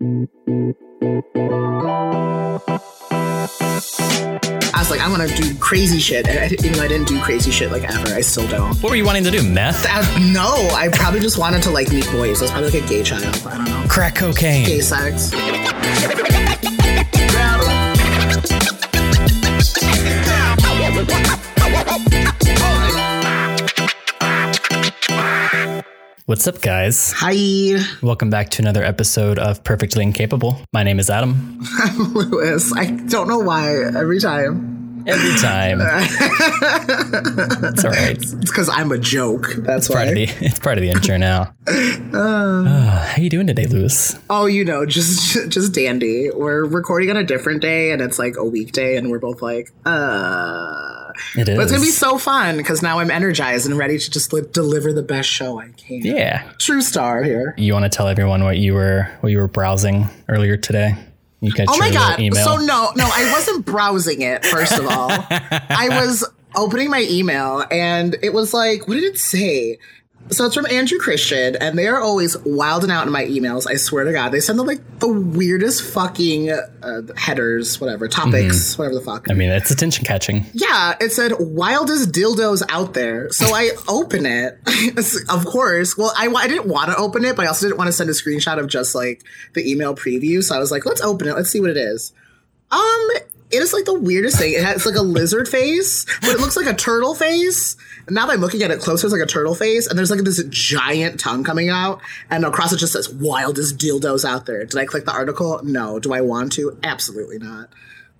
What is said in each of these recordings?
I was like, I'm gonna do crazy shit, and I, even though I didn't do crazy shit like ever, I still don't. What were you wanting to do? Meth? No, I probably just wanted to like meet boys. I was probably like a gay child. I don't know. Crack cocaine. Gay sex. What's up, guys? Hi, Welcome back to another episode of Perfectly Incapable. My name is Adam. I'm Lewis. I don't know why every time. Every time. it's all right. It's because I'm a joke. That's Part why. of the, it's part of the intro now. Uh, how you doing today, Lewis? Oh, you know, just just dandy. We're recording on a different day, and it's like a weekday, and we're both like, uh. It is. But it's gonna be so fun because now I'm energized and ready to just like, deliver the best show I can. yeah. True star here. You want to tell everyone what you were what you were browsing earlier today? You got Oh my god! email. So no, no, I wasn't browsing it. First of all, I was opening my email, and it was like, what did it say? So it's from Andrew Christian, and they are always wilding out in my emails. I swear to God, they send them like the weirdest fucking uh, headers, whatever topics, whatever the fuck. I mean, it's attention catching. Yeah, it said wildest dildos out there. So I open it, of course. Well, I, I didn't want to open it, but I also didn't want to send a screenshot of just like the email preview. So I was like, let's open it. Let's see what it is. Um, it is like the weirdest thing. It has like a lizard face, but it looks like a turtle face. And now that I'm looking at it closer, it's like a turtle face, and there's like this giant tongue coming out, and across it just says "wildest dildos out there." Did I click the article? No. Do I want to? Absolutely not.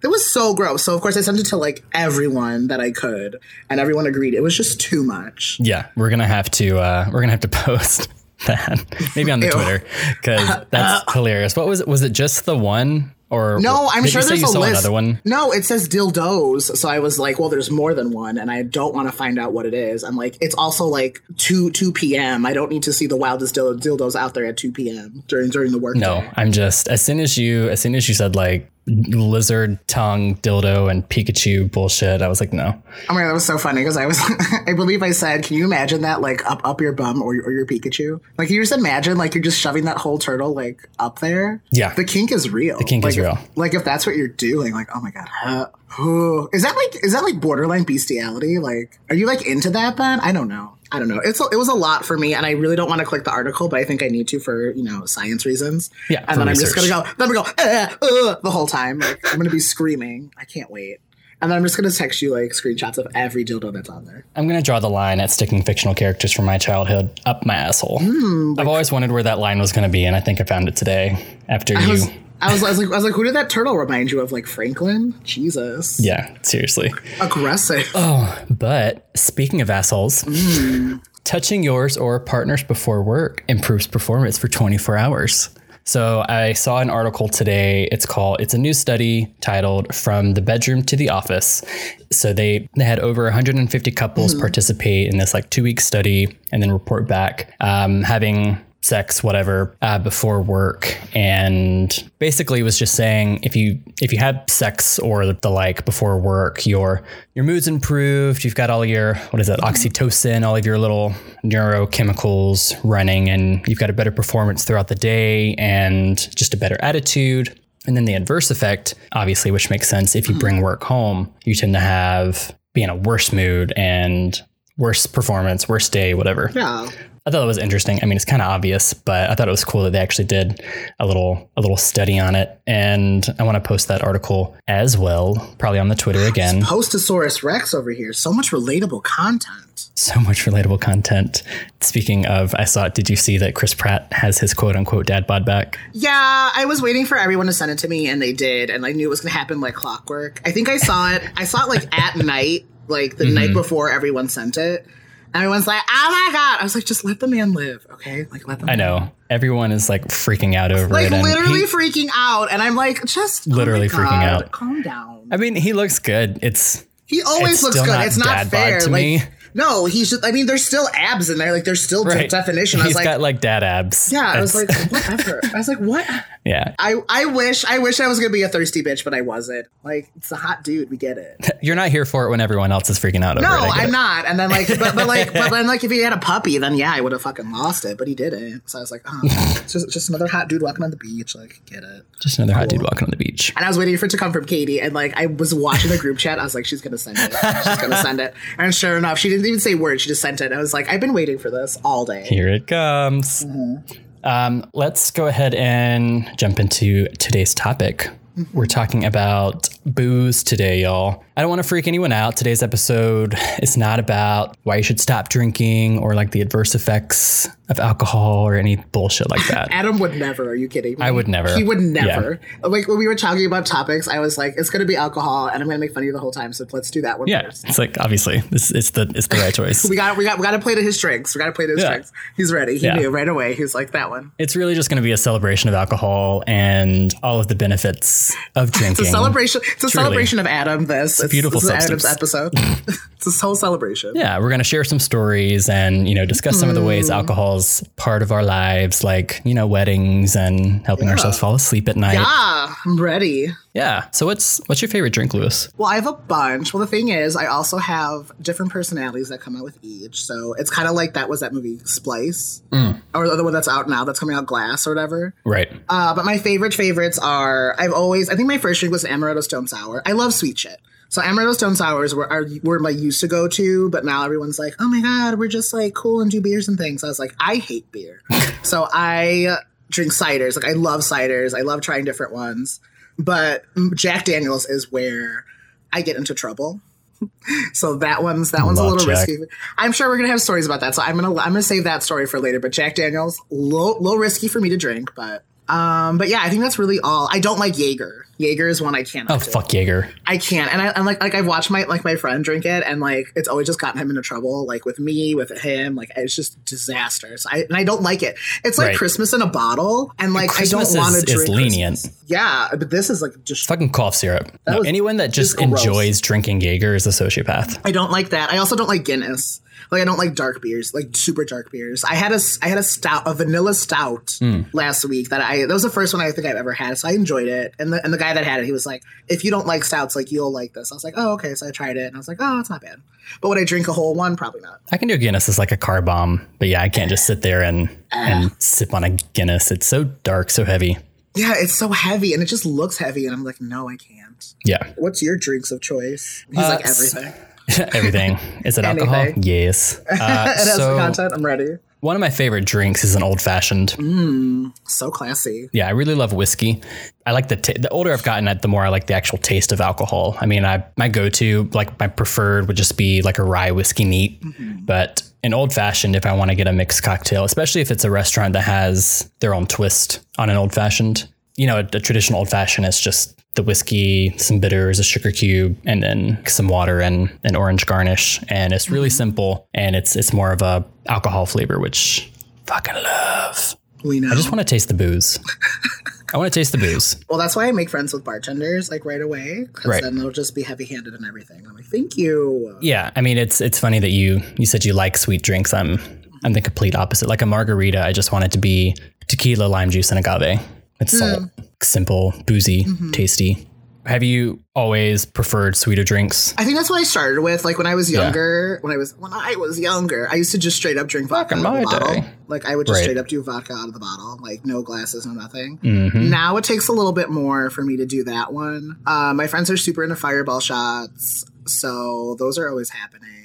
It was so gross. So of course I sent it to like everyone that I could, and everyone agreed it was just too much. Yeah, we're gonna have to uh, we're gonna have to post that maybe on the Ew. Twitter because that's hilarious. What was it? Was it just the one or No, I'm sure there's a list. another one? No, it says dildos. So I was like, well, there's more than one, and I don't want to find out what it is. I'm like, it's also like two two p.m. I don't need to see the wildest dildos out there at two p.m. during during the work. No, I'm just as soon as you as soon as you said like lizard tongue dildo and Pikachu bullshit, I was like, no. Oh my god, that was so funny because I was, I believe I said, can you imagine that like up up your bum or, or your Pikachu? Like, you just imagine like you're just shoving that whole turtle like up there? Yeah. the kink is real. The kink like, is real. If, like if that's what you're doing, like oh my god, huh? Ooh. is that like is that like borderline bestiality? Like, are you like into that, Ben? I don't know. I don't know. It's a, it was a lot for me, and I really don't want to click the article, but I think I need to for you know science reasons. Yeah, and then I'm just gonna go. Then we go uh, uh, the whole time. Like I'm gonna be screaming. I can't wait. And then I'm just gonna text you like screenshots of every dildo that's on there. I'm gonna draw the line at sticking fictional characters from my childhood up my asshole. Hmm, I've always wondered where that line was gonna be, and I think I found it today after I you. was, I was, I was like, I was like, who did that turtle remind you of? Like Franklin? Jesus, yeah, seriously. aggressive. Oh, but speaking of assholes, touching yours or partner's before work improves performance for 24 hours. So I saw an article today. It's called it's a new study titled From the Bedroom to the Office. So they they had over 150 couples participate in this like two week study and then report back um, having sex whatever uh, before work. And basically was just saying if you if you have sex or the like before work your your mood's improved. You've got all your what is it oxytocin all of your little neurochemicals running and you've got a better performance throughout the day and just a better attitude. And then the adverse effect obviously which makes sense if you bring work home you tend to have be in a worse mood and worse performance worse day whatever. Yeah. I thought it was interesting. I mean, it's kind of obvious, but I thought it was cool that they actually did a little a little study on it, and I want to post that article as well, probably on the Twitter again. Postosaurus Rex over here. So much relatable content. So much relatable content. Speaking of, I saw. Did you see that Chris Pratt has his quote unquote dad bod back? Yeah, I was waiting for everyone to send it to me, and they did, and I knew it was going to happen like clockwork. I think I saw it. I saw it like at night, like the Mm-hmm. night before everyone sent it. Everyone's like, "Oh my god!" I was like, "Just let the man live, okay? Like, let them." I know everyone is like freaking out over like it, and literally he- freaking out and i'm like just oh Literally freaking God, out. calm down I mean, he looks good. It's he always looks good not it's not fair to like me. No he's just i mean there's still abs in there like there's still right. definition i He's was like got like dad abs. yeah i was like whatever i was like what Yeah. I, I wish I wish I was gonna be a thirsty bitch, but I wasn't. Like it's a hot dude, we get it. You're not here for it when everyone else is freaking out over No, it. I'm it. not. And then like, but, but like, but then like, if he had a puppy, then yeah, I would have fucking lost it. But he didn't. So I was like, oh, uh-huh. it's just just another hot dude walking on the beach. Like, get it. Just another hot dude walking on the beach. And I was waiting for it to come from Katie, and like I was watching the group chat. I was like, she's gonna send it. She's gonna send it. And sure enough, she didn't even say words. She just sent it. I was like, I've been waiting for this all day. Here it comes. Um, let's go ahead and jump into today's topic. We're talking about booze today, y'all. I don't want to freak anyone out. Today's episode is not about why you should stop drinking or like the adverse effects of alcohol or any bullshit like that. Adam would never. Are you kidding? Me? I would never. He would never. Like when we were talking about topics, I was like, it's gonna be alcohol, and I'm gonna make fun of you the whole time. So let's do that one yeah, first. it's like obviously this it's the it's the right choice. We got we got we got to play to his strengths. We got to play to his Yeah. strengths. He's ready. He Yeah. knew right away. He was like that one. It's really just going to be a celebration of alcohol and all of the benefits of drinking. It's a celebration. It's a Truly. celebration of Adam. This it's beautiful This is Adam's episode. it's this whole celebration. Yeah, we're going to share some stories and, you know, discuss some of the ways Hmm. Alcohol's part of our lives, like, you know, weddings and helping ourselves fall asleep at night. Ah, I'm ready. Yeah. So what's what's your favorite drink, Lewis? Well, I have a bunch. Well, the thing is, I also have different personalities that come out with each. So it's kind of like that was that movie Split, Mm. or the other one that's out now that's coming out Glass or whatever. Right. Uh, but my favorite favorites are I've always I think my first drink was Amaretto Stone Sour. I love sweet shit. So Amaretto Stone Sours were are, were my used to go to, but now everyone's like, oh my god, we're just like cool and do beers and things. I was like, I hate beer, so I drink ciders. Like I love ciders. I love trying different ones, but Jack Daniels is where I get into trouble. So that one's that one's a little Jack. risky. I'm sure we're gonna have stories about that. So I'm gonna I'm gonna save that story for later. But Jack Daniels, low low risky for me to drink, but um, but yeah, I think that's really all. I don't like Jaeger. Jaeger is one I can't. Oh, do. fuck Jaeger. I can't. And I, I'm like like I've watched my like my friend drink it, and like it's always just gotten him into trouble. Like with me, with him, like it's just disaster. So I and I don't like it. It's like Right. Christmas in a bottle, and like Christmas I don't want to drink. is lenient. Christmas. Yeah, but this is like just Fucking cough syrup. No, anyone that just just enjoys drinking Jaeger is a sociopath. I don't like that. I also don't like Guinness. Like I don't like dark beers, like super dark beers. I had a I had a stout, a vanilla stout last week that I that was the first one I think I've ever had, so I enjoyed it. And the and the guy that had it, he was like, "If you don't like stouts, like you'll like this." I was like, "Oh, okay." So I tried it, and I was like, "Oh, it's not bad." But would I drink a whole one? Probably not. I can do Guinness as like a car bomb, but yeah, I can't just sit there and and sip on a Guinness. It's so dark, so heavy. Yeah, it's so heavy, and it just looks heavy, and I'm like, "No, I can't." Yeah. What's your drinks of choice? He's Uh, like everything. Everything. Is it alcohol? Yes. Uh, it has the so content. I'm ready. one of my favorite drinks is an old fashioned. So classy. Yeah, I really love whiskey. I like the ta- the older I've gotten, the more I like the actual taste of alcohol. I mean, I my go to like my preferred would just be like a rye whiskey neat, but an old fashioned if I want to get a mixed cocktail, especially if it's a restaurant that has their own twist on an old fashioned. You know, a, a traditional old fashioned is just the whiskey, some bitters, a sugar cube, and then some water and an orange garnish, and it's really mm-hmm. simple and it's it's more of a alcohol flavor, which fucking love. We know. I just want to taste the booze. I want to taste the booze. Well, that's why I make friends with bartenders like right away, because Right. then they'll just be heavy-handed and everything. I'm like, thank you. Yeah, I mean it's it's funny that you you said you like sweet drinks. I'm I'm the complete opposite. Like a margarita, I just want it to be tequila, lime juice, and agave. It's salt, hmm. Simple, boozy, tasty. Have you always preferred sweeter drinks? I think that's what I started with. Like when I was younger, when I was when I was younger, I used to just straight up drink vodka in out of the my bottle. day. Like I would just Right. straight up do vodka out of the bottle, like no glasses, no nothing. Mm-hmm. Now it takes a little bit more for me to do that one. Uh, my friends are super into fireball shots, so those are always happening.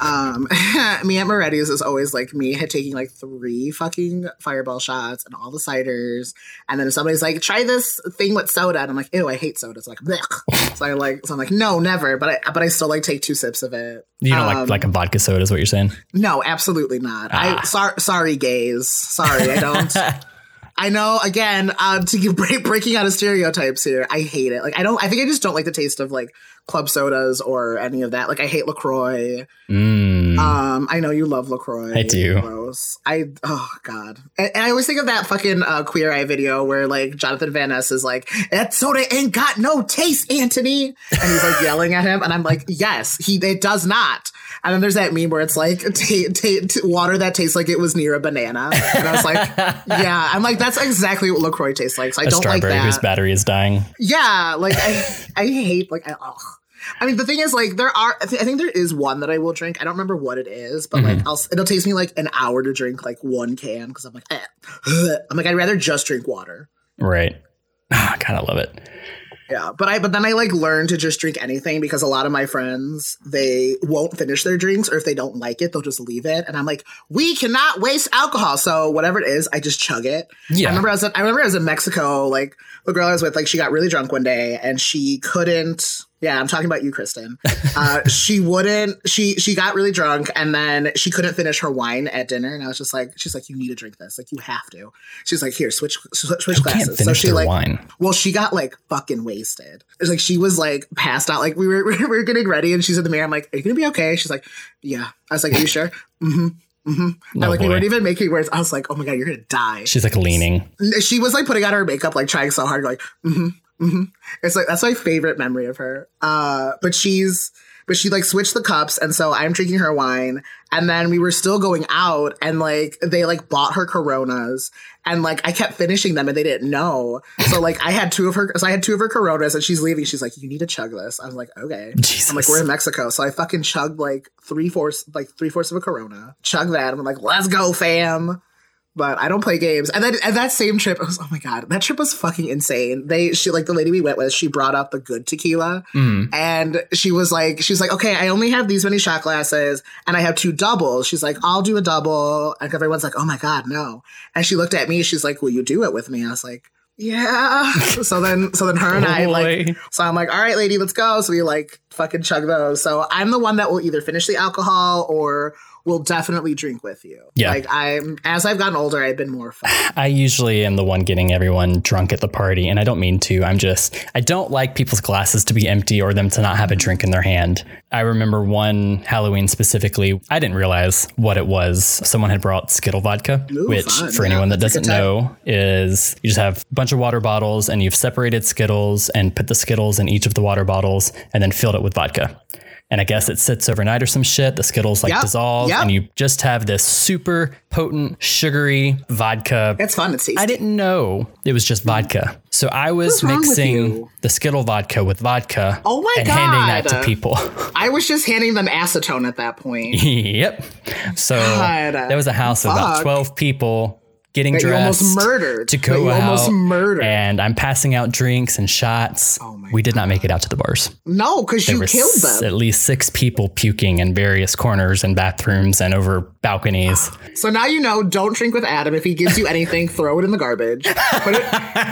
Um, me at Moretti's is always like me had taking like three fucking fireball shots and all the ciders, and then if somebody's like, "Try this thing with soda," and I'm like, "Ew, I hate soda." It's like, Blech. so I like, so I'm like, "No, never." But I, but I still like take two sips of it. You don't Um, like like a vodka soda, is what you're saying? No, absolutely not. Ah. I sor- sorry, gays. Sorry, I don't. I know. Again, uh, to keep break, breaking out of stereotypes here, I hate it. Like, I don't. I think I just don't like the taste of like club sodas or any of that. Like, I hate Lacroix. Mm. Um, I know you love Lacroix. I do. Gross. I. Oh God. And, and I always think of that fucking uh, Queer Eye video where like Jonathan Van Ness is like, "That soda ain't got no taste, Anthony," and he's like yelling at him, and I'm like, "Yes, he. It does not." And then there's that meme where it's like ta- ta- t- water that tastes like it was near a banana. And I was like, yeah, I'm like, that's exactly what LaCroix tastes like. So I A don't like that. whose battery is dying. Yeah, like I, I hate like I. Ugh. I mean, the thing is, like, there are. I, th- I think there is one that I will drink. I don't remember what it is, but like, I'll. It'll take me like an hour to drink like one can because I'm like, eh. I'm like, I'd rather just drink water. Right. Ah, God, I love it. Yeah, but I but then I like learned to just drink anything because a lot of my friends they won't finish their drinks or if they don't like it they'll just leave it and I'm like we cannot waste alcohol so whatever it is I just chug it. Yeah. I remember I was in, I remember I was in Mexico like the girl I was with like she got really drunk one day and she couldn't yeah, I'm talking about you, Kristen. Uh, she wouldn't. She she got really drunk, and then she couldn't finish her wine at dinner. And I was just like, she's like, you need to drink this. Like, you have to. She's like, here, switch switch, switch Can't glasses. So she like, wine. well, she got like fucking wasted. It's like she was like passed out. Like we were we were getting ready, and she's in the mirror. I'm like, "Are you gonna be okay?" She's like, "Yeah." I was like, "Are you sure?" Mm-hmm. Mm-hmm. Oh, and like we weren't even making words. I was like, "Oh my god, you're gonna die." She's like leaning. She was like putting on her makeup, like trying so hard, like, mm-hmm, mm-hmm. It's like that's my favorite memory of her. Uh, but she's but she like switched the cups, and so I'm drinking her wine, and then we were still going out, and like they like bought her Coronas, and like I kept finishing them, and they didn't know. So like I had two of her, so I had two of her Coronas, and she's leaving. She's like, "You need to chug this." I'm like, "Okay." Jesus. I'm like, "We're in Mexico," so I fucking chugged like three fourths, like three fourths of a Corona. Chug that, and I'm like, "Let's go, fam." But I don't play games. And then and that same trip, it was oh my god, that trip was fucking insane. They she like the lady we went with, she brought out the good tequila, Mm. and she was like, she's like, okay, I only have these many shot glasses, and I have two doubles. She's like, I'll do a double, and everyone's like, oh my god, no. And she looked at me, she's like, will you do it with me? I was like. Yeah. so then, so then her and I like, so I'm like, all right, lady, let's go. So we like fucking chug those. So I'm the one that will either finish the alcohol or will definitely drink with you. Yeah. Like I'm as I've gotten older, I've been more fun. I usually am the one getting everyone drunk at the party, and I don't mean to. I'm just, I don't like people's glasses to be empty or them to not have a drink in their hand. I remember one Halloween specifically, I didn't realize what it was. Someone had brought Skittle vodka, Ooh, which, fun. for Yeah, anyone that doesn't know, is you just have a bunch of water bottles and you've separated Skittles and put the Skittles in each of the water bottles and then filled it with vodka. And I guess it sits overnight or some shit. The Skittles like Yep, dissolve, yep. and you just have this super potent, sugary vodka That's fun. It's tasty. I didn't know it was just vodka. So I was What's wrong with mixing the Skittle vodka with vodka Oh my and handing that to people. I was just handing them acetone at that point. yep. So God. there was a house of about 12 people getting That dressed almost murdered. to go out. almost murdered. And I'm passing out drinks and shots. Oh my we did not make it out to the bars. no, because you killed s- them. at least six people puking in various corners and bathrooms and over balconies. So now you know. Don't drink with Adam. If he gives you anything, throw it in the garbage. Put it,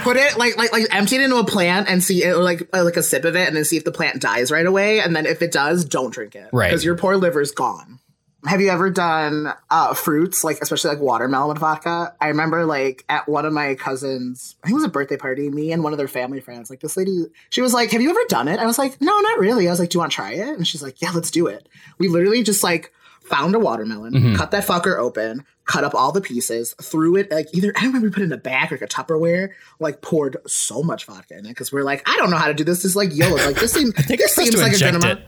put it like like like empty it into a plant and see it, or like uh, like a sip of it, and then see if the plant dies right away. And then if it does, don't drink it. Right. Because your poor liver's gone. Have you ever done uh, fruits, like especially like watermelon vodka? I remember like at one of my cousins, I think it was a birthday party, me and one of their family friends, like this lady, she was like, Have you ever done it? I was like, No, not really. I was like, Do you want to try it? And she's like, Yeah, let's do it. We literally just like found a watermelon, cut that fucker open, cut up all the pieces, threw it like either I don't remember we put it in a bag or like a Tupperware, like poured so much vodka in it because we're like, I don't know how to do this. This is like YOLO. Like this seems this seems like a good amount.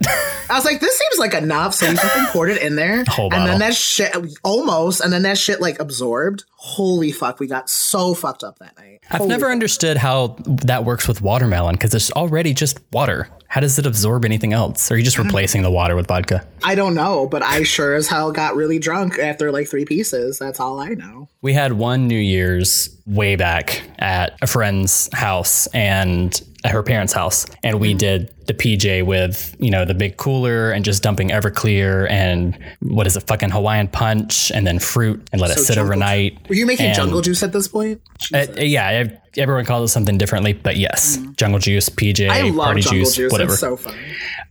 I was like, this seems like enough. So we fucking poured it in there. Whole and bottle. then that shit almost, and then that shit like absorbed. Holy fuck, we got so fucked up that night. I've Holy never fuck. understood how that works with watermelon because it's already just water. How does it absorb anything else? Or are you just replacing the water with vodka? I don't know, but I sure as hell got really drunk after like three pieces. That's all I know. We had one New Year's way back at a friend's house and at her parents' house, and we did the PJ with you know the big cooler and just dumping Everclear and what is it, fucking Hawaiian punch, and then fruit and let it sit jungle- overnight. Were you making And- jungle juice at this point? Uh, yeah, ev- everyone calls it something differently, but yes, jungle juice, PJ, Mm-hmm. Party juice, juice. whatever. It's so fun.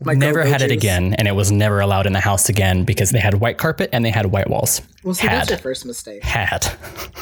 My never had it again, and it was never allowed in the house again because they had white carpet and they had white walls. Well, see, that's your had first mistake. had.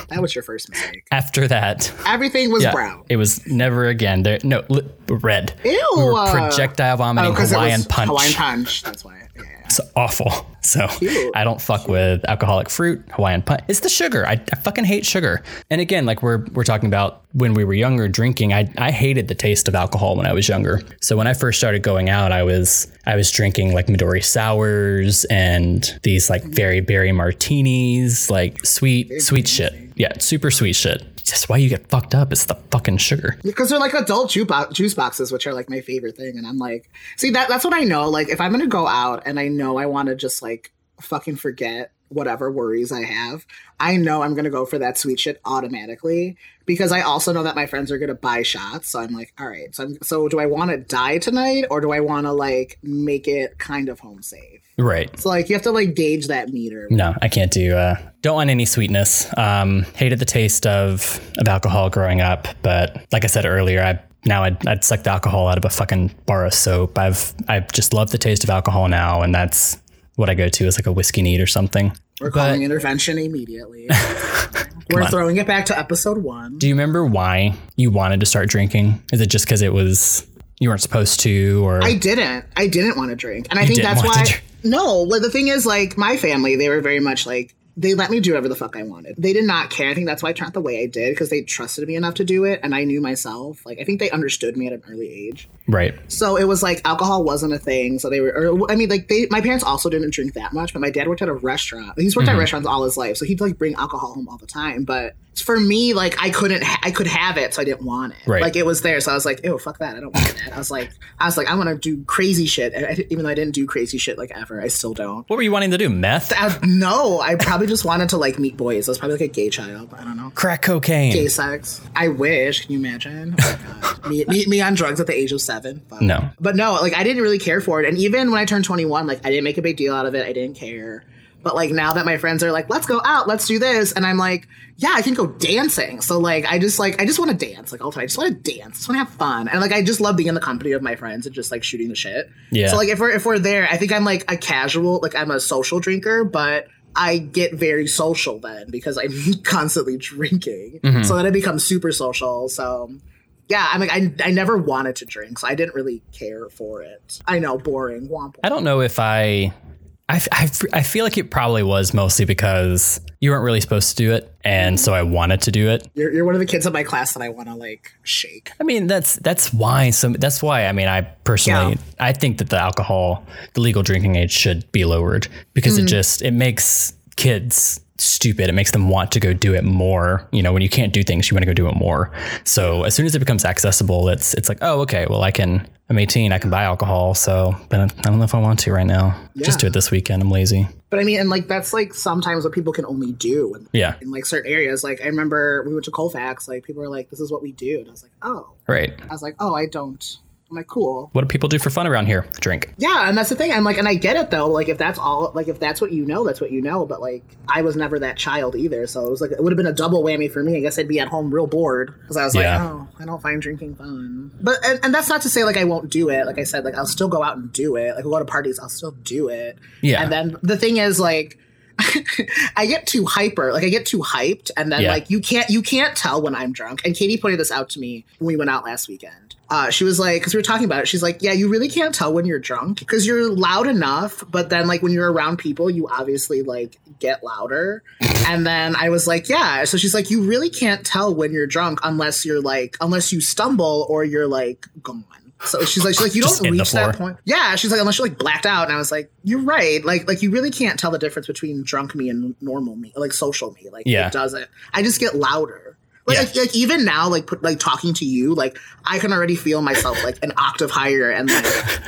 That was your first mistake. After that, Everything was yeah, brown. it was never again. There, no li- red. Ew. We were projectile vomiting oh, Hawaiian punch. Hawaiian punch. That's why. Yeah. It's awful. So I don't fuck with alcoholic fruit, Hawaiian punch. It's the sugar. I, I fucking hate sugar. And again, like we're we're talking about when we were younger drinking, I, I hated the taste of alcohol when I was younger. So when I first started going out, I was I was drinking like Midori sours and these like very berry martinis, like sweet sweet shit. Yeah, super sweet shit. That's why you get fucked up. It's the fucking sugar. Because they're like adult juice, bo- juice boxes, which are like my favorite thing. And I'm like, see, that that's what I know. Like, if I'm gonna go out and I know I want to just like fucking forget whatever worries I have, I know I'm gonna go for that sweet shit automatically because I also know that my friends are gonna buy shots. So I'm like, all right. So I'm, so do I want to die tonight or do I want to like make it kind of home safe? Right. So like you have to like gauge that meter. No, I can't do. Uh, don't want any sweetness. Um, hated the taste of of alcohol growing up, but like I said earlier, I now I'd, I'd suck the alcohol out of a fucking bar of soap. I've I just love the taste of alcohol now, and that's what I go to is like a whiskey neat or something. We're calling intervention immediately. We're on. throwing it back to episode one. Do you remember why you wanted to start drinking? Is it just because it was you weren't supposed to, or I didn't. I didn't want to drink, and I think that's why. No, well, the thing is, like my family, they were very much like they let me do whatever the fuck I wanted. They did not care. I think that's why I turned out the way I did because they trusted me enough to do it, and I knew myself. Like I think they understood me at an early age. right? So it was like alcohol wasn't a thing. So they were, or, I mean, like they, my parents also didn't drink that much, but my dad worked at a restaurant. He's worked Mm-hmm. at restaurants all his life, so he'd like bring alcohol home all the time. But for me, like I couldn't, ha- I could have it, so I didn't want it. Right. Like it was there, so I was like, ew, fuck that, I don't want that. I was like, I was like, I want to do crazy shit, and I, even though I didn't do crazy shit like ever, I still don't. What were you wanting to do? Meth, I, no, I probably just wanted to like meet boys. I was probably like a gay child. I don't know. crack cocaine? Gay sex. I wish. Can you imagine? Oh my me, me, me on drugs at the age of seven. Fuck. No. But no, like I didn't really care for it. And even when I turned 21, like I didn't make a big deal out of it. I didn't care. But like now that my friends are like, let's go out, let's do this. And I'm like, yeah, I can go dancing. So like I just like I just want to dance like all the time. I just want to dance. I just want to have fun. And like I just love being in the company of my friends and just like shooting the shit. Yeah. So like if we're if we're there, I think I'm like a casual, like I'm a social drinker, but I get very social then because I'm constantly drinking. Mm-hmm. So then I become super social. So yeah, I'm like I, I never wanted to drink, so I didn't really care for it. I know, boring. Womp. I don't know if I, I, I, I feel like it probably was mostly because you weren't really supposed to do it, and so I wanted to do it. You're, you're one of the kids in my class that I want to like shake. I mean, that's that's why some that's why I mean, I personally Yeah. I think that the alcohol, the legal drinking age should be lowered because Mm. it just it makes kids stupid. It makes them want to go do it more. You know, when you can't do things, you want to go do it more. So as soon as it becomes accessible, it's it's like, oh, okay, well, I can. I'm 18. I can buy alcohol. So, but I don't know if I want to right now. Just do it this weekend. I'm lazy. But I mean, and like that's like sometimes what people can only do in, Yeah. in like certain areas. Like I remember we went to Colfax. Like people were like, "This is what we do," and I was like, "Oh." Right. I was like, "Oh, I don't." I'm like, "Cool." What do people do for fun around here? Drink. Yeah, and that's the thing. I'm like, and I get it though. Like, if that's all, like, if that's what you know, that's what you know. But like, I was never that child either, so it was like it would have been a double whammy for me. I guess I'd be at home real bored because I was Yeah. like, oh, I don't find drinking fun. But and, and that's not to say like I won't do it. Like I said, like I'll still go out and do it. Like we'll go to parties, I'll still do it. Yeah. And then the thing is like. I get too hyper, like I get too hyped, and then Yeah. like you can't you can't tell when I'm drunk. And Katie pointed this out to me when we went out last weekend. Uh, she was like, because we were talking about it, she's like, yeah, you really can't tell when you're drunk because you're loud enough, but then like when you're around people, you obviously like get louder. and then I was like, yeah. So she's like, you really can't tell when you're drunk unless you're like unless you stumble or you're like gone. So she's like, she's like, you Just don't reach that point. Yeah, she's like, unless you're like blacked out. And I was like, you're right. Like, like you really can't tell the difference between drunk me and normal me, like social me. Like, Yeah. it doesn't. I just get louder. Like, Yeah. like, like even now, like, put, like talking to you, like I can already feel myself like an octave higher and like.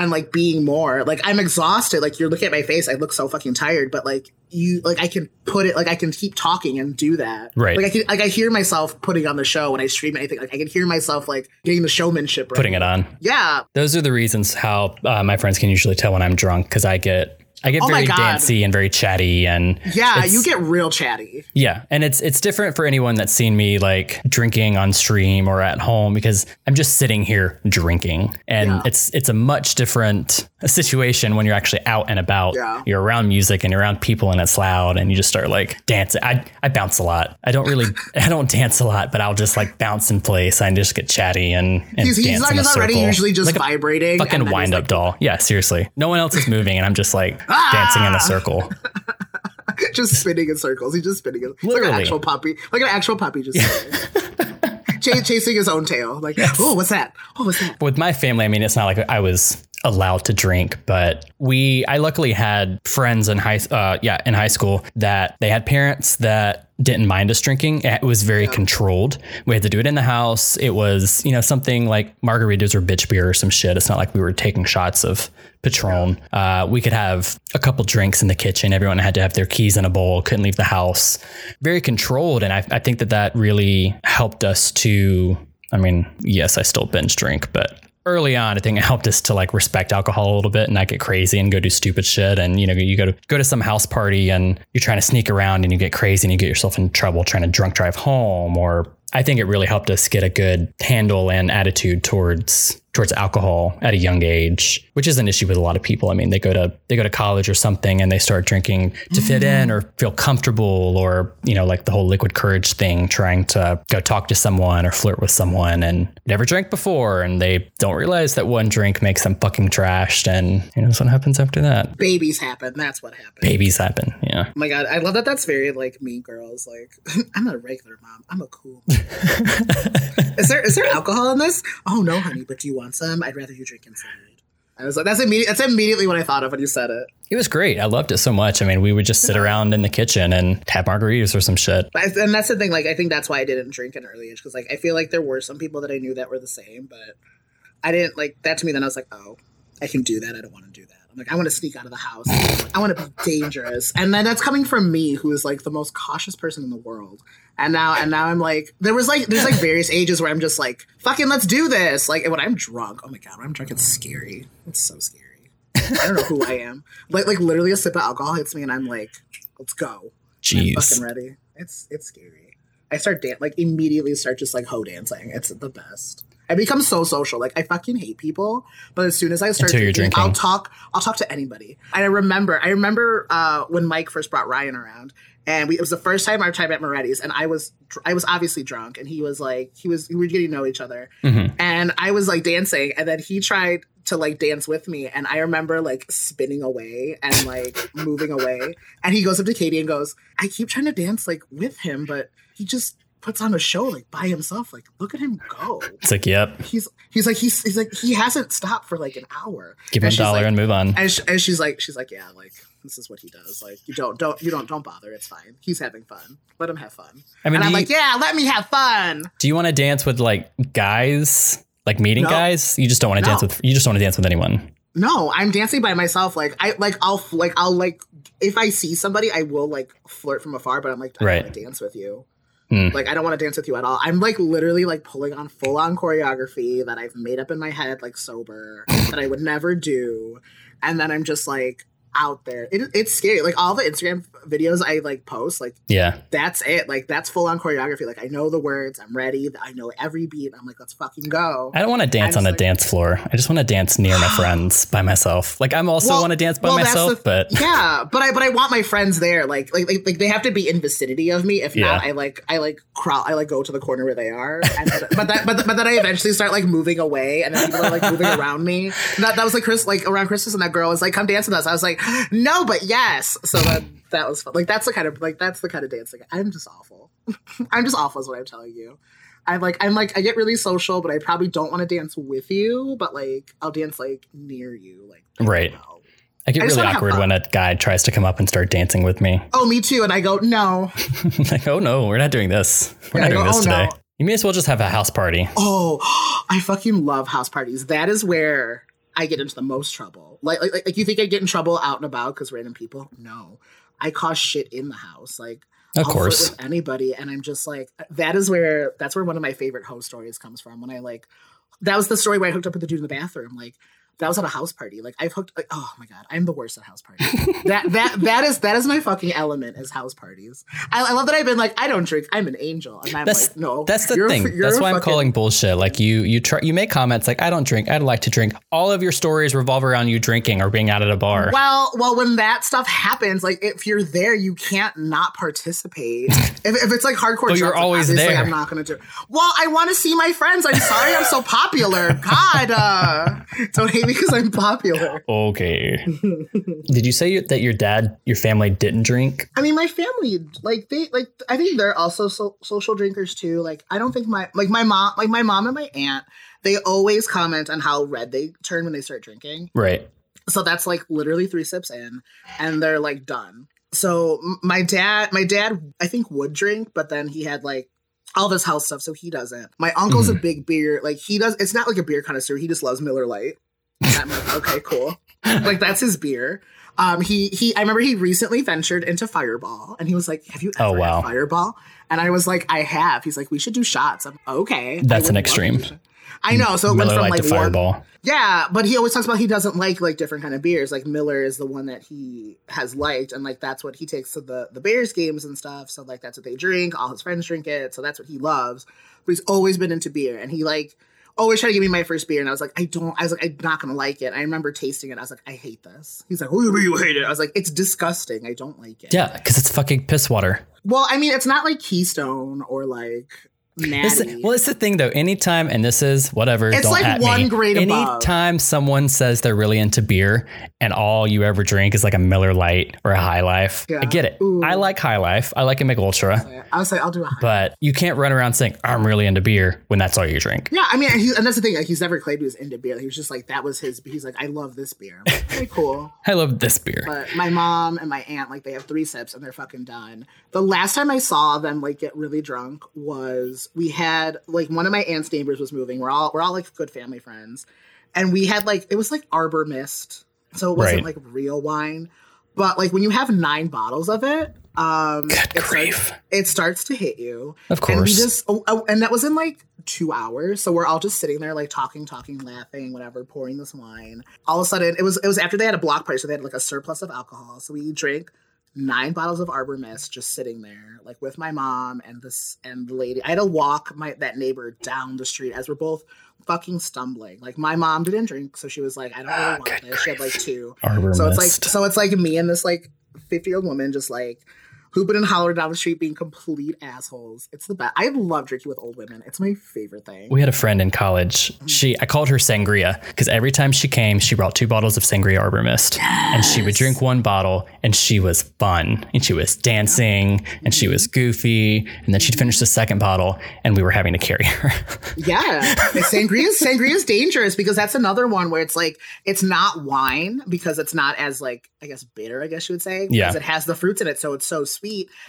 And like being more like I'm exhausted. Like you're looking at my face, I look so fucking tired. But like you, like I can put it, like I can keep talking and do that. Right. Like I can, like I hear myself putting on the show when I stream anything. Like I can hear myself like getting the showmanship. Right. Putting it on. Yeah, Those are the reasons how uh, my friends can usually tell when I'm drunk because I get I get Oh very God. dancey and very chatty and Yeah, you get real chatty. Yeah, and it's it's different for anyone that's seen me like drinking on stream or at home because I'm just sitting here drinking, and Yeah. it's it's a much different situation when you're actually out and about. Yeah. You're around music and you're around people and it's loud, and you just start like dancing. I I bounce a lot. I don't really I don't dance a lot, but I'll just like bounce in place. I just get chatty and, and He's, he's dance not, in a he's already circle. usually just like vibrating. and fucking wind up like, doll. Yeah, seriously. No one else is moving, and I'm just like dancing in a ah! circle. just spinning in circles. He's just spinning. In, it's like Literally. an actual puppy, like an actual puppy, just. Ch- chasing his own tail. Like, oh, what's that? Oh, what's that? with my family, I mean, it's not like I was allowed to drink, but we, I luckily had friends in high, uh, yeah, in high school that they had parents that didn't mind us drinking. It was very controlled. We had to do it in the house. It was, you know, something like margaritas or bitch beer or some shit. It's not like we were taking shots of Patron. Uh, we could have a couple drinks in the kitchen. Everyone had to have their keys in a bowl, couldn't leave the house. Very controlled. And I, I think that that really helped us to, I mean, yes, I still binge drink, but early on, I think it helped us to like respect alcohol a little bit and not get crazy and go do stupid shit. And you know, you go to go to some house party and you're trying to sneak around and you get crazy and you get yourself in trouble trying to drunk drive home. Or I think it really helped us get a good handle and attitude towards towards alcohol at a young age, which is an issue with a lot of people. I mean, they go to they go to college or something and they start drinking to fit in or feel comfortable or, you know, like the whole liquid courage thing, trying to go talk to someone or flirt with someone and never drank before and they don't realize that one drink makes them fucking trashed and you know what happens after that. Babies happen. That's what happens. Babies happen. Yeah. Oh my god, I love that. That's very like mean girls. Like, I'm not a regular mom. I'm a cool. Is there is there alcohol in this? Oh no, honey. But do you want some? I'd rather you drink inside. I was like, that's immediate. That's immediately what I thought of when you said it. It was great. I loved it so much. I mean, we would just sit around in the kitchen and have margaritas or some shit. But and that's the thing. Like, I think that's why I didn't drink in early age because, like, I feel like there were some people that I knew that were the same, but I didn't like that. To me, then I was like, oh, I can do that. I don't want to do that. I'm like, I want to sneak out of the house. I want to be dangerous. And then that's coming from me, who is like the most cautious person in the world. And now, and now I'm like, there was like, there's like various ages where I'm just like, fucking, let's do this. Like, when I'm drunk, oh my god, when I'm drunk, it's scary. It's so scary. I don't know who I am. Like, like literally, a sip of alcohol hits me, and I'm like, let's go. Jeez. I'm fucking ready. It's it's scary. I start dan- like immediately start just like ho dancing. It's the best. I become so social. Like I fucking hate people, but as soon as I start you're drinking, I'll talk. I'll talk to anybody. And I remember, I remember uh, when Mike first brought Ryan around, and we, it was the first time I time at Moretti's, and I was I was obviously drunk, and he was like he was we were getting to know each other, Mhm. and I was like dancing, and then he tried to like dance with me, and I remember like spinning away and like moving away, and he goes up to Katie and goes, "I keep trying to dance like with him, but he just." Puts on a show like by himself like look at him go It's like, yep, he's he's like he's, he's like he hasn't stopped for like an hour give him a And dollar like- and move on. and, sh- and she's like she's like yeah like this is what he does like you don't don't you don't don't bother it's fine he's having fun let him have fun I mean, and I'm you, like yeah let me have fun do you want to dance with like guys, like meeting No. guys? You just don't want to dance with. You just want to dance with anyone. no i'm dancing by myself like i like i'll like i'll like if i see somebody i will like flirt from afar but i'm like i Right. don't want to dance with you Hmm. like i don't want to dance with you at all i'm like literally like pulling on full on choreography that i've made up in my head like sober that i would never do and then i'm just like out there it, it's scary like all the instagram videos i like post like Yeah, that's it. Like that's full on choreography. Like I know the words. I'm ready. I know every beat. I'm like, let's fucking go. I don't want to dance on a like- dance floor. I just want to dance near my friends by myself. Like I'm also Well- want to dance by well, myself, the- but yeah, but I but I want my friends there. Like like like, like they have to be in vicinity of me. If not, I like I like crawl. I like go to the corner where they are. And but, but that but, but then I eventually start like moving away, and then people are like moving around me. That that was like Chris like around Christmas, and that girl was like, "Come dance with us." I was like, "No, but yes." So then that was fun. Like that's the kind of like that's the kind of dancing. I'm just awful. I'm just awful, is what I'm telling you. I'm like I'm like I get really social, but I probably don't want to dance with you. But like I'll dance like near you, like Right. I get I really awkward when a guy tries to come up and start dancing with me. Oh, me too. And I go, no. like, oh no, we're not doing this. We're Yeah, not I doing go, this "Oh, no." today. You may as well just have a house party. Oh, I fucking love house parties. That is where I get into the most trouble. Like, like, like you think I get in trouble out and about because random people? No, I cause shit in the house. Like, Of I'll course. with anybody, and I'm just like, that is where that's where one of my favorite host stories comes from. When I like that was the story where I hooked up with the dude in the bathroom. Like that was at a house party. Like I've hooked. Like, oh my god, I'm the worst at house parties. that that that is that is my fucking element is house parties. I, I love that I've been like I don't drink. I'm an angel, and I'm That's like no. that's the you're thing. you're That's why I'm calling bullshit. Like you, you try, you make comments like I don't drink. I'd like to drink. All of your stories revolve around you drinking or being out at a bar. Well, well, when that stuff happens, like if you're there, you can't not participate. if, if it's like hardcore, But you're always there. I'm not gonna do. Well, I want to see my friends. I'm sorry, I'm so popular. God, uh, don't hate because I'm popular. Okay. Did you say that your dad, your family didn't drink? I mean, my family, like they, like I think they're also so, social drinkers too. Like I don't think my, like my mom, like my mom and my aunt, they always comment on how red they turn when they start drinking. Right. So that's like literally three sips in, and they're like done. So my dad, my dad, I think would drink, but then he had like all this health stuff, so he doesn't. My uncle's a mm. big beer, like he does. It's not like a beer connoisseur. He just loves Miller Lite. I'm like, okay, cool. Like that's his beer. Um, he he. I remember he recently ventured into Fireball, and he was like, "Have you ever Oh, had wow. Fireball?" And I was like, "I have." He's like, "We should do shots." I'm okay. That's an extreme. I know. So it went from like the one, fireball. yeah, but he always talks about he doesn't like like different kind of beers. Like Miller is the one that he has liked, and like that's what he takes to the the Bears games and stuff. So like that's what they drink. All his friends drink it, so that's what he loves. But he's always been into beer, and he like Oh, always tried to give me my first beer, and I was like, I don't. I was like, I'm not gonna like it. I remember tasting it. I was like, I hate this. He's like, oh, you you hate it? I was like, It's disgusting. I don't like it. Yeah, because it's fucking piss water. Well, I mean, it's not like Keystone or like It's, Natty. well, it's the thing though. Anytime, and this is whatever. It's don't like at one me. grade above. Anytime someone says they're really into beer, and all you ever drink is like a Miller Lite or a High Life, Yeah. I get it. Ooh. I like High Life. I like a Mick Ultra, oh, I was like, I'll do a but you can't run around saying I'm really into beer when that's all you drink. Yeah, I mean, and, he, and that's the thing. Like, he's never claimed he was into beer. He was just like, that was his. He's like, I love this beer. I'm like, okay, cool. I love this beer. But my mom and my aunt, like, they have three sips and they're fucking done. The last time I saw them like get really drunk was we had like one of my aunt's neighbors was moving. We're all we're all like good family friends, and we had like it was like Arbor Mist, so it wasn't Right. like real wine. But like when you have nine bottles of it, um, it starts, it starts to hit you. Of course. And we just, oh, oh, and that was in like two hours. So we're all just sitting there, like talking, talking, laughing, whatever, pouring this wine. All of a sudden, it was it was after they had a block party, so they had like a surplus of alcohol. So we drank nine bottles of Arbor Mist, just sitting there, like with my mom and this and the lady. I had to walk my that neighbor down the street as we're both fucking stumbling. Like my mom didn't drink, so she was like, I don't really ah, want good this. She had like two. Arbor So it's like so it's like me and this like 50 year old woman just like hooping and hollering down the street being complete assholes. It's the best. I love drinking with old women. It's my favorite thing. We had a friend in college. Mm-hmm. She, I called her Sangria because every time she came, she brought two bottles of Sangria Arbor Mist, and she would drink one bottle, and she was fun, and she was dancing, and she was mm-hmm. goofy, and then she'd mm-hmm. finish the second bottle, and we were having to carry her. Yeah. Sangria sangria is dangerous because that's another one where it's like it's not wine because it's not as like I guess bitter, I guess you would say. Yeah. Because it has the fruits in it, so it's so sweet.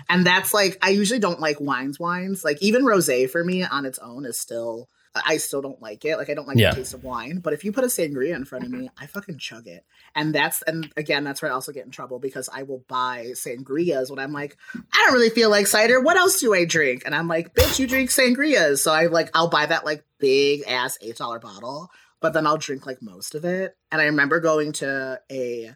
And that's like I usually don't like wines wines. Like even rosé for me on its own is still I still don't like it. Like I don't like Yeah. the taste of wine. But if you put a sangria in front of me, I fucking chug it. And that's and again, that's where I also get in trouble because I will buy sangrias when I'm like, I don't really feel like cider. What else do I drink? And I'm like, bitch, you drink sangrias. So I like I'll buy that like big ass eight dollar bottle, but then I'll drink like most of it. And I remember going to a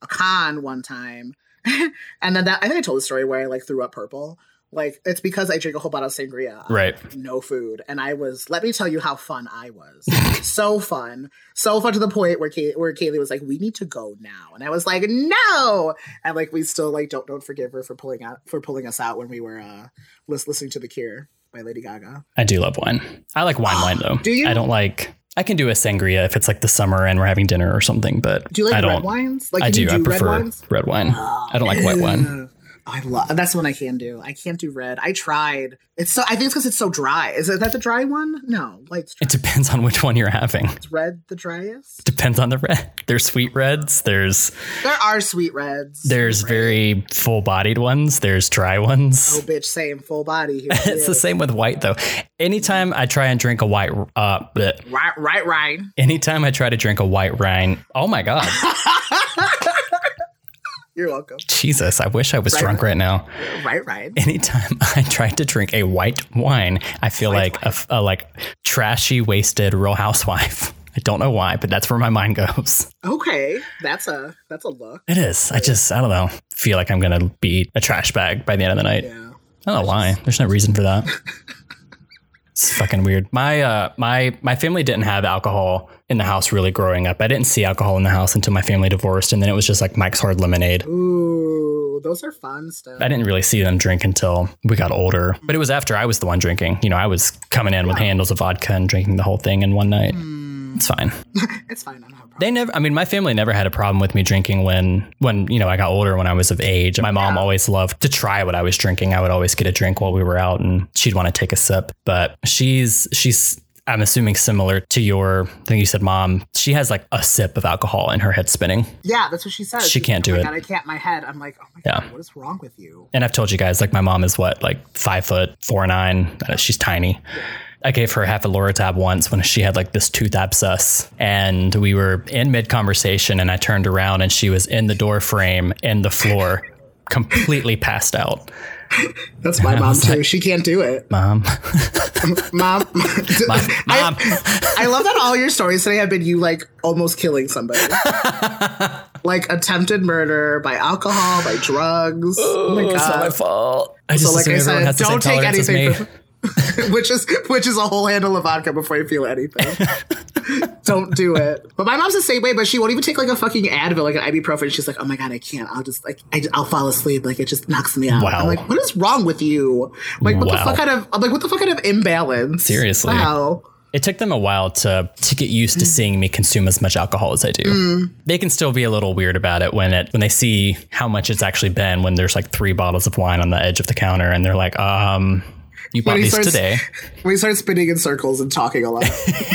a con one time, and then that I think I told the story where I like threw up purple. Like it's because I drink a whole bottle of sangria right. no food and i was let me tell you how fun i was so fun so fun to the point where Kay- where kaylee was like we need to go now and i was like no and like we still like don't don't forgive her for pulling out for pulling us out when we were uh lis- listening to the cure by lady gaga I do love wine. I like wine wine though. Do you? I don't like. I can do a sangria if it's like the summer and we're having dinner or something, but do you like I don't. red wines like I do. you I red prefer wines? red wine. I don't like white wine. Oh, I love that's one I can do. I can't do red. I tried. It's so I think it's because it's so dry. Is that the dry one? No, light's dry. It depends on which one you're having. It's red the driest. Depends on the red. There's sweet reds. There's There are sweet reds. there's very full bodied ones. There's dry ones. Oh, bitch, same full body. Here it's the same with white though. Anytime I try and drink a white, uh, bleh. Right, right, right. anytime I try to drink a white wine, oh my god, You're welcome. Jesus, I wish I was drunk right now. Right, right. Anytime I try to drink a white wine, I feel like a, a like trashy, wasted Real Housewife. I don't know why, but that's where my mind goes. Okay, that's a that's a look. It is. I just I don't know. Feel like I'm gonna be a trash bag by the end of the night. Yeah. I don't know why. There's no reason for that. it's fucking weird. My uh my my family didn't have alcohol in the house really growing up. I didn't see alcohol in the house until my family divorced, and then it was just like Mike's Hard Lemonade. Ooh, those are fun stuff. I didn't really see them drink until we got older. But it was after I was the one drinking. You know, I was coming in with handles of vodka and drinking the whole thing in one night. It's fine. It's fine. I don't have a problem. They never I mean my family never had a problem with me drinking when when you know I got older when I was of age. My mom always loved to try what I was drinking. I would always get a drink while we were out and she'd want to take a sip. But she's she's I'm assuming similar to your I think you said mom. She has like a sip of alcohol and her head spinning. Yeah, that's what she says. She can't like, do oh it. God, I can't. My head. I'm like, oh my Yeah. god, what is wrong with you? And I've told you guys like my mom is what like five foot four nine. Uh, She's tiny. I gave her half a Loratab once when she had like this tooth abscess, and we were in mid conversation, and I turned around and she was in the door frame in the floor, completely passed out. That's my mom too. She can't do it. Mom, Mom, mom, I, I love that all your stories today have been you like almost killing somebody. like attempted murder by alcohol, by drugs. Oh my god. it's not my fault. I just So like I everyone said, don't take anything from which is which is a whole handle of vodka before you feel anything. Don't do it. But my mom's the same way, but she won't even take like a fucking Advil, like an ibuprofen. She's like, oh my god, I can't. I'll just like, I, will fall asleep. Like it just knocks me out. Wow. I'm like, what is wrong with you? Like, what the fuck kind of? I'm like, what the fuck kind of imbalance? Seriously. Wow. It took them a while to to get used to seeing me consume as much alcohol as I do. They can still be a little weird about it when it when they see how much it's actually been when there's like three bottles of wine on the edge of the counter and they're like, um, you bought these starts- today, When he starts spinning in circles and talking a lot,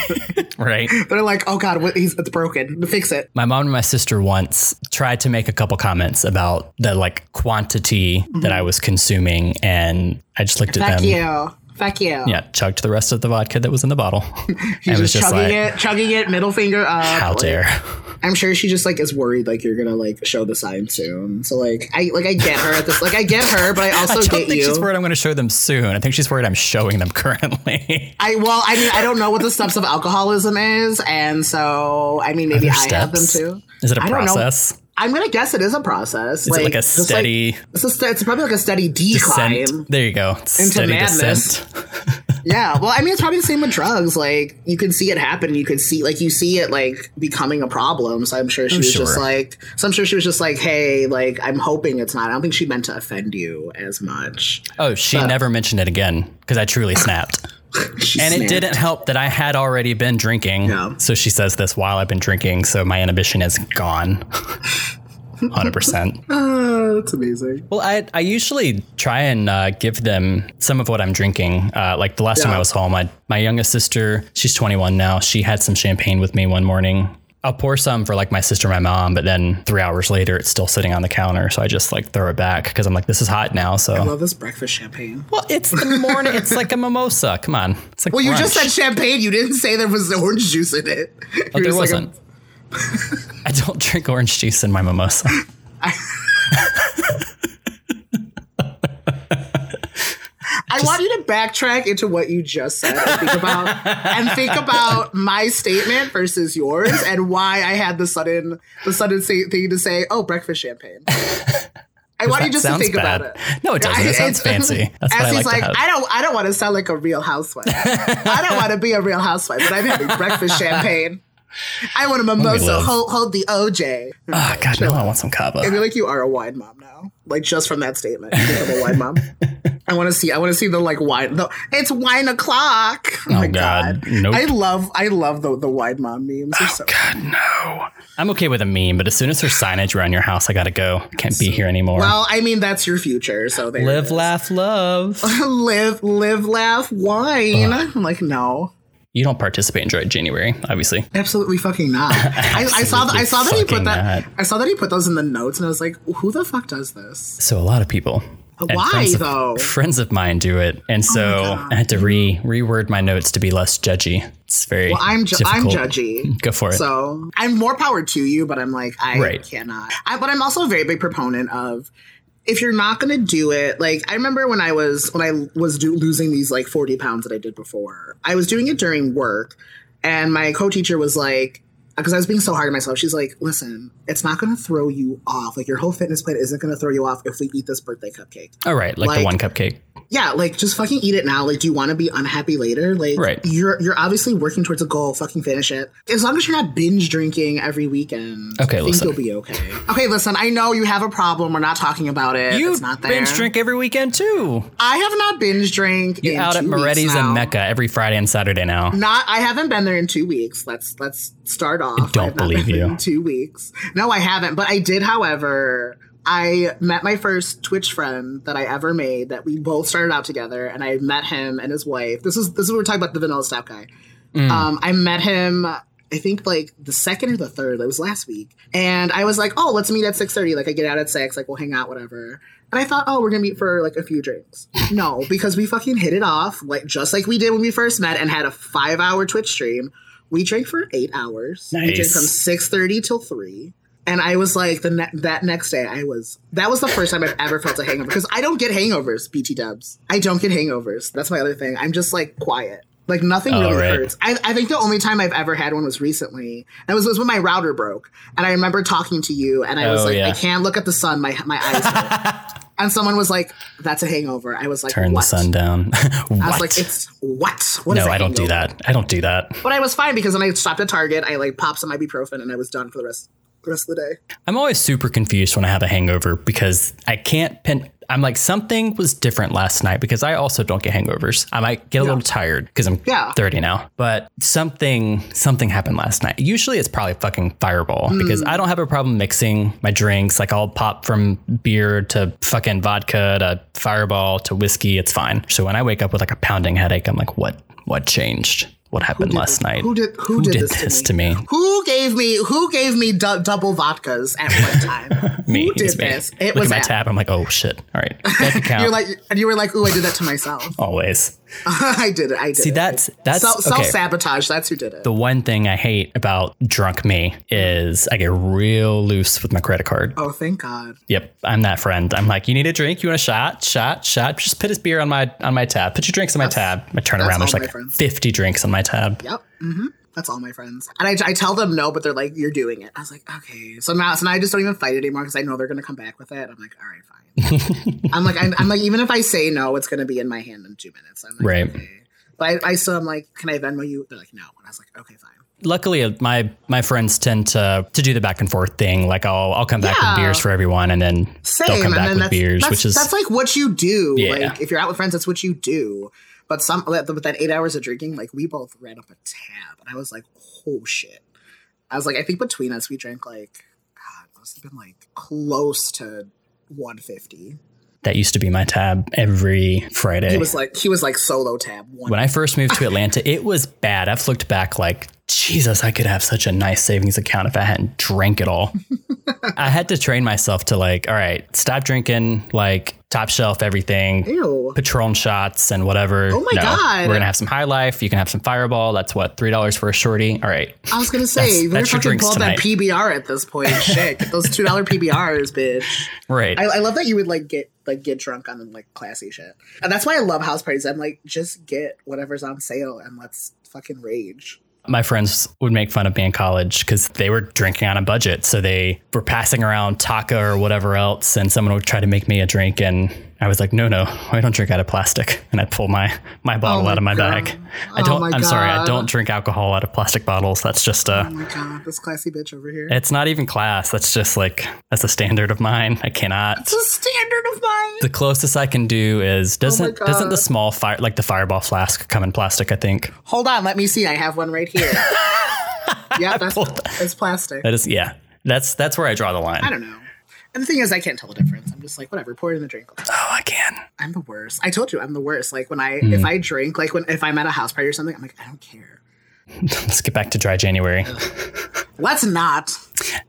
right? they're like, oh god, what, he's it's broken. Fix it. My mom and my sister once tried to make a couple comments about the like quantity that mm-hmm. I was consuming, and I just looked at Fuck them. you. Fuck you. Yeah, chugged the rest of the vodka that was in the bottle. He's I was just, just chugging like, it, chugging it, middle finger up. how like- dare? I'm sure she just like is worried like you're gonna like show the sign soon. So like I like I get her at this like I get her, but I also I don't get think you. she's worried I'm going to show them soon. I think she's worried I'm showing them currently. I well, I mean I don't know what the steps of alcoholism is, and so I mean maybe I have them too. Is it a I process? I'm gonna guess it is a process. Is it like a steady it's, a, it's probably like a steady decline. descent? There you go. Steady madness. descent. Yeah, well, I mean, it's probably the same with drugs. Like, you can see it happen. You could see, like, you see it like becoming a problem. So I'm sure she was just like, so I'm sure she was just like, hey, like, I'm hoping it's not. I don't think she meant to offend you as much. Oh, she never mentioned it again because I truly snapped. And it didn't help that I had already been drinking. Yeah. So she says this while I've been drinking. So my inhibition is gone. 100%. Oh, that's amazing. Well, I, I usually try and uh, give them some of what I'm drinking. Uh, like the last time I was home, I, my youngest sister, she's 21 now. She had some champagne with me one morning. I'll pour some for like my sister and my mom, but then three hours later, it's still sitting on the counter. So I just like throw it back because I'm like, this is hot now. So I love this breakfast champagne. well, it's the morning. it's like a mimosa. Come on. It's like Well, you just said champagne. You didn't say there was orange juice in it. Oh, there wasn't. I don't drink orange juice in my mimosa. I want you to backtrack into what you just said and think about and think about my statement versus yours and why I had the sudden the sudden say, thing to say, "Oh, breakfast champagne." I want you just to think bad. about it. No, it doesn't. It sounds fancy. That's As I he's like, like. I don't, I don't want to sound like a real housewife. I don't want to be a real housewife, but I'm having breakfast champagne. I want a mimosa. Hold, hold the OJ. Oh, ah, God, no, I want some cava. I feel like you are a wine mom now. Like just from that statement, you become a wine mom. I want to see. I want to see the like wine. The, it's wine o'clock. Oh, oh, my god. God. Nope. I love. I love the the wine mom memes. They're oh, so God, no. I'm okay with a meme, but as soon as there's signage around your house, I gotta go. Can't be here anymore. well, I mean, that's your future. So there. Live, laugh, love. live, live, laugh, wine. I'm like, no, You don't participate in Dry January, obviously. absolutely fucking not. I, I saw. I saw that he put that. not. I saw that he put those in the notes, and I was like, who the fuck does this? So a lot of people. Why friends of- though? Oh friends of mine do it, and oh so God. I had to re reword my notes to be less judgy. It's very Well, I'm ju- I'm judgy. Go for it. So I'm more power to you, but I'm like I Right. cannot. I, but I'm also a very big proponent of if you're not gonna do it. Like I remember when I was when I was do, losing these like 40 pounds that I did before. I was doing it during work, and my co-teacher was like. Because I was being so hard on myself, she's like, "Listen, it's not going to throw you off. Like your whole fitness plan isn't going to throw you off if we eat this birthday cupcake. All right, like, the one cupcake. Yeah, like just fucking eat it now. Like, do you want to be unhappy later? Like, Right. you're you're obviously working towards a goal. Fucking finish it. As long as you're not binge drinking every weekend, Okay, I think listen. you'll be okay. Okay, listen. I know you have a problem. We're not talking about it. You it's not there. binge drink every weekend too. I have not binge drink. You're out at Moretti's and Mecca every Friday and Saturday now. Not. I haven't been there in two weeks. Let's let's start off. don't believe you. In two weeks. No, I haven't. But I did, however. I met my first Twitch friend that I ever made. That we both started out together, and I met him and his wife. This is this is what we're talking about the Vanilla Stout guy. Mm. Um, I met him. I think like the second or the third. It was last week, and I was like, "Oh, let's meet at six thirty. Like I get out at six. Like we'll hang out, whatever." And I thought, "Oh, we're gonna meet for like a few drinks." No, because we fucking hit it off, like just like we did when we first met, and had a five hour Twitch stream. We drank for eight hours. We drank from six thirty till three. And I was like, the ne- that next day, I was that was the first time I've ever felt a hangover because I don't get hangovers, BT Dubs. I don't get hangovers. That's my other thing. I'm just like quiet. Like nothing Oh, really right. hurts. I, I think the only time I've ever had one was recently. And it was, was when my router broke. And I remember talking to you, and I was Oh, like, yeah. I can't look at the sun. My my eyes hurt. and someone was like, "That's a hangover." I was like, Turn what? the sun down. I was what? like, "It's what? What no, I don't do that. I don't do that. But I was fine because when I stopped at Target, I like popped some ibuprofen, and I was done for the rest the rest of the day. I'm always super confused when I have a hangover because I can't pin. I'm like something was different last night because I also don't get hangovers. I might get a little tired because I'm Yeah. 30 now, but something something happened last night. Usually it's probably fucking Fireball because mm. I don't have a problem mixing my drinks. Like I'll pop from beer to fucking vodka to Fireball to whiskey. It's fine. So when I wake up with like a pounding headache, I'm like, what what changed? What happened last night? Who did who, did, this, to, me? Who gave me who gave me du- double vodkas at one time? me. Who did me. this? It Look was at my Em. tab. I'm like, oh shit. All right. Bank account. You're like, and you were like, "Ooh, I did that to myself." always. I did it. I did it. See, it. that's that's Self okay. sabotage. That's who did it. The one thing I hate about drunk me is I get real loose with my credit card. oh, thank God. Yep, I'm that friend. I'm like, you need a drink? You want a shot? Shot? Shot? Just put his beer on my on my tab. Put your drinks on my tab. I turn around. There's like. 50 drinks on my tab. Yep. hmm That's all my friends. And I, I tell them no, but they're like, "You're doing it." I was like, "Okay." So now, so now I just don't even fight anymore because I know they're gonna come back with it. I'm like, "All right, fine." I'm like, I'm, I'm like, even if I say no, it's gonna be in my hand in two minutes. I'm like, Right. Okay. But I, I still am like, "Can I Venmo you?" They're like, "No," and I was like, "Okay, fine." Luckily, my my friends tend to to do the back and forth thing. Like I'll I'll come back Yeah. with beers for everyone, and then Same, they'll come and back with that's, beers, that's, which is that's like what you do. Yeah. Like if you're out with friends, that's what you do. But some with that eight hours of drinking, like we both ran up a tab, and I was like, "Oh shit!" I was like, I think between us, we drank like, God, it must have been like close to 150. that used to be my tab every Friday. He was like, he was like solo tab. When I first moved to Atlanta, it was bad. I've looked back like, Jesus, I could have such a nice savings account if I hadn't drank it all. I had to train myself to like, all right, stop drinking like top shelf everything, Ew. Patron shots and whatever. Oh my No, God. We're gonna have some High Life. You can have some Fireball. That's what three dollars for a shorty. All right, I was gonna say, That's- we're that's fucking pull up that. PBR at this point. Shit, get those two dollar PBRs, bitch. right. I, I love that you would like get like get drunk on like classy shit, and that's why I love house parties. I'm like, just get whatever's on sale and let's fucking rage. My friends would make fun of me in college because they were drinking on a budget. So they were passing around Taaka or whatever else, and someone would try to make me a drink, and I was like, "No, no, I don't drink out of plastic." And I'd pull my my bottle my out of my God. bag. I Oh don't. my I'm sorry, I don't drink alcohol out of plastic bottles. That's just uh Oh my god, this classy bitch over here. It's not even class. That's just like that's a standard of mine. I cannot. It's a standard of mine. The closest I can do is doesn't God. doesn't the small fire like the fireball flask come in plastic? I think Hold on, let me see. I have one right here. yeah, that's it's plastic. that is yeah. That's that's where I draw the line. I don't know. And the thing is, I can't tell the difference. I'm just like, whatever, pour it in the drink. Oh, I can. I'm the worst. I told you, I'm the worst. Like when I, Hmm. if I drink, like when if I'm at a house party or something, I'm like, I don't care. Let's get back to dry January. Let's not.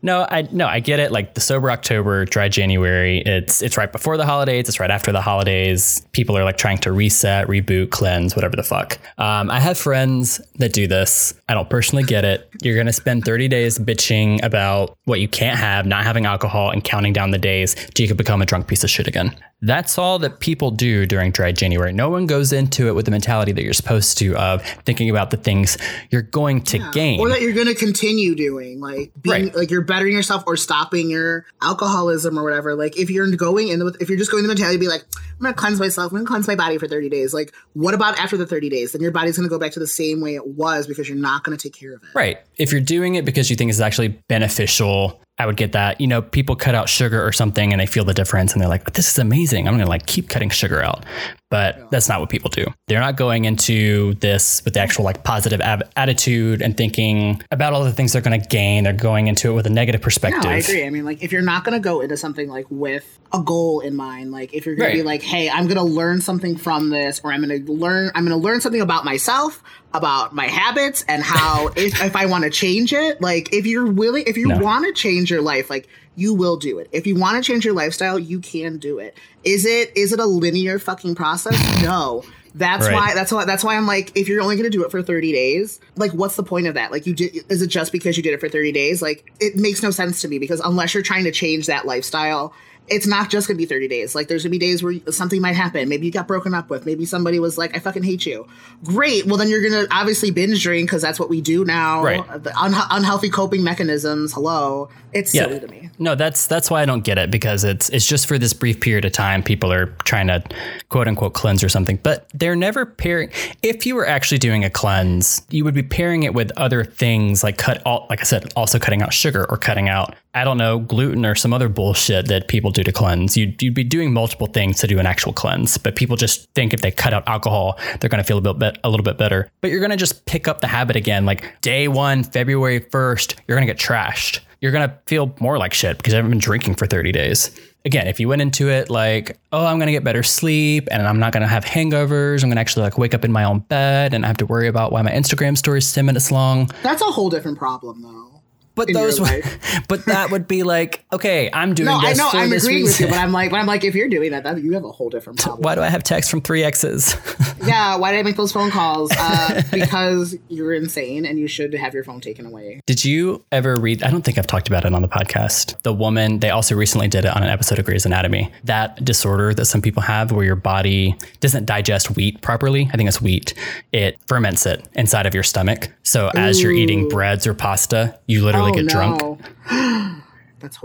No, I no, I get it. Like the sober October, dry January. It's it's right before the holidays. It's right after the holidays. People are like trying to reset, reboot, cleanse, whatever the fuck. Um, I have friends that do this. I don't personally get it. You're gonna spend 30 days bitching about what you can't have, not having alcohol, and counting down the days till you can become a drunk piece of shit again. That's all that people do during dry January. No one goes into it with the mentality that you're supposed to of thinking about the things you're going to yeah. gain or that you're going to continue doing, like being right. Like you're bettering yourself or stopping your alcoholism or whatever. Like if you're going in if you're just going the mentality, be like, I'm to cleanse myself. I'm to cleanse my body for 30 days. Like what about after the 30 days? Then your body's to go back to the same way it was because you're not to take care of it. Right. If you're doing it because you think it's actually beneficial I would get that. You know, people cut out sugar or something and they feel the difference and they're like, this is amazing. I'm going to like keep cutting sugar out. But that's not what people do. They're not going into this with the actual like positive ab- attitude and thinking about all the things they're going to gain. They're going into it with a negative perspective. No, I agree. I mean, like if you're not going to go into something like with a goal in mind, like if you're going right. to be like, hey, I'm going to learn something from this or I'm going to learn, I'm going to learn something about myself about my habits and how if, if I want to change it, like if you're willing, if you no. want to change your life, like you will do it. If you want to change your lifestyle, you can do it. Is it is it a linear fucking process? No. That's right. why that's why that's why I'm like if you're only going to do it for 30 days, like what's the point of that? Like you did is it just because you did it for 30 days? Like it makes no sense to me because unless you're trying to change that lifestyle it's not just gonna be 30 days. Like there's gonna be days where something might happen. Maybe you got broken up with. Maybe somebody was like, I fucking hate you. Great. Well, then you're gonna obviously binge drink because that's what we do now. Right. The un- unhealthy coping mechanisms. Hello. It's yeah. silly to me. No, that's that's why I don't get it because it's it's just for this brief period of time. People are trying to quote unquote cleanse or something, but they're never pairing. If you were actually doing a cleanse, you would be pairing it with other things like cut all, like I said, also cutting out sugar or cutting out I don't know, gluten or some other bullshit that people do to cleanse. You'd, you'd be doing multiple things to do an actual cleanse, but people just think if they cut out alcohol, they're going to feel a bit, a little bit better. But you're going to just pick up the habit again. Like day one, February 1st, you're going to get trashed. You're going to feel more like shit because I haven't been drinking for 30 days. Again, if you went into it like, oh, I'm going to get better sleep and I'm not going to have hangovers, I'm going to actually like wake up in my own bed and I have to worry about why my Instagram story is 10 minutes long. That's a whole different problem though. But those, would, but that would be like, okay, I'm doing. No, I know, I'm agreeing reason. with you, but I'm like, but I'm like, if you're doing that, that you have a whole different problem. Why do I have texts from three exes? yeah, why did I make those phone calls? Uh, because you're insane and you should have your phone taken away. Did you ever read? I don't think I've talked about it on the podcast. The woman, they also recently did it on an episode of Grey's Anatomy. That disorder that some people have, where your body doesn't digest wheat properly. I think it's wheat. It ferments it inside of your stomach. So as Ooh. you're eating breads or pasta, you literally oh, get no. drunk.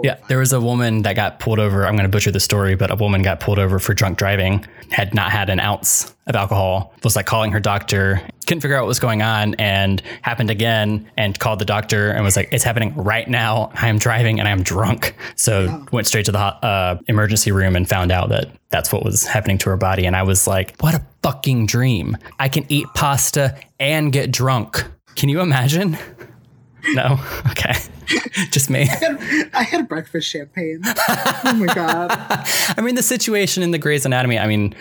Yeah, there was a woman that got pulled over. I'm going to butcher the story, but a woman got pulled over for drunk driving, had not had an ounce of alcohol, was like calling her doctor, couldn't figure out what was going on, and happened again and called the doctor and was like, It's happening right now. I am driving and I am drunk. So yeah. went straight to the uh, emergency room and found out that that's what was happening to her body. And I was like, What a fucking dream. I can eat pasta and get drunk. Can you imagine? No? Okay. Just me. I had, I had, breakfast champagne. oh my god. I mean, the situation in the Grey's Anatomy. I mean,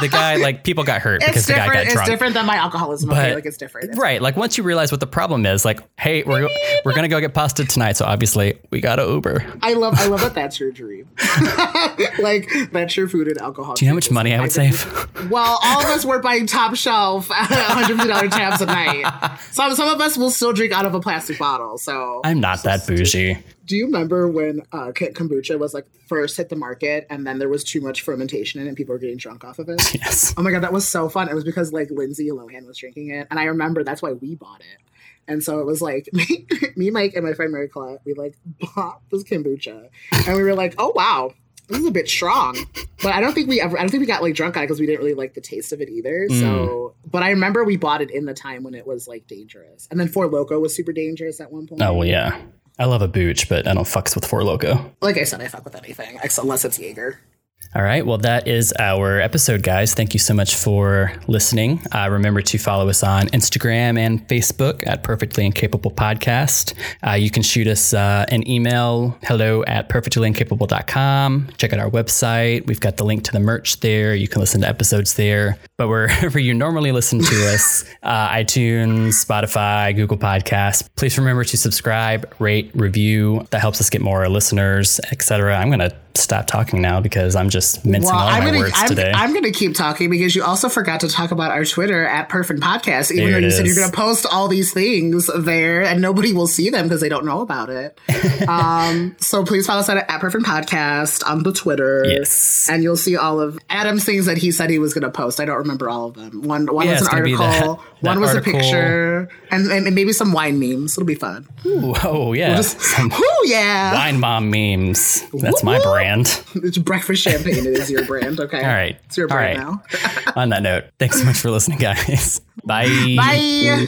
the guy like people got hurt it's because the guy got it's drunk. It's different than my alcoholism. But, okay, like it's different. It's right. Like once you realize what the problem is, like, hey, we're we're gonna go get pasta tonight, so obviously we got to Uber. I love I love that that's your dream. like that's your food and alcohol. Do you know how much money I would save? well, all of us were buying top shelf hundred fifty dollar tabs a night. Some some of us will still drink out of a plastic bottle. So I'm not that bougie. Do you remember when uh, kombucha was like first hit the market, and then there was too much fermentation in it, and people were getting drunk off of it? Yes. Oh my god, that was so fun! It was because like Lindsay Lohan was drinking it, and I remember that's why we bought it. And so it was like me, me, Mike, and my friend Mary Colette. We like bought this kombucha, and we were like, "Oh wow, this is a bit strong." But I don't think we ever. I don't think we got like drunk on it because we didn't really like the taste of it either. Mm. So, but I remember we bought it in the time when it was like dangerous, and then Four Loko was super dangerous at one point. Oh well, yeah. I love a booch, but I don't fucks with Four Loko. Like I said, I fuck with anything unless it's Jaeger. All right. Well, that is our episode, guys. Thank you so much for listening. Uh, remember to follow us on Instagram and Facebook at Perfectly Incapable Podcast. Uh, you can shoot us uh, an email, hello at perfectlyincapable.com. Check out our website. We've got the link to the merch there. You can listen to episodes there. But wherever you normally listen to us, uh, iTunes, Spotify, Google Podcasts, please remember to subscribe, rate, review. That helps us get more listeners, etc. I'm going to stop talking now because I'm just mincing all I'm my gonna, words I'm, today. I'm gonna keep talking because you also forgot to talk about our Twitter at Perfect Podcast, even There though you said you're gonna post all these things there and nobody will see them because they don't know about it. um, so please follow us at, at Perfect Podcast on the Twitter. Yes. And you'll see all of Adam's things that he said he was gonna post. I don't remember all of them. One one Yeah, was an article, that- one was article. a picture, and, and maybe some wine memes. It'll be fun. Ooh, oh, yeah. Some Ooh, yeah. Wine Mom memes. That's my Woo-hoo. brand. It's breakfast champagne and it is your brand. Okay. All right. It's your brand right. now. On that note, thanks so much for listening, guys. Bye. Bye.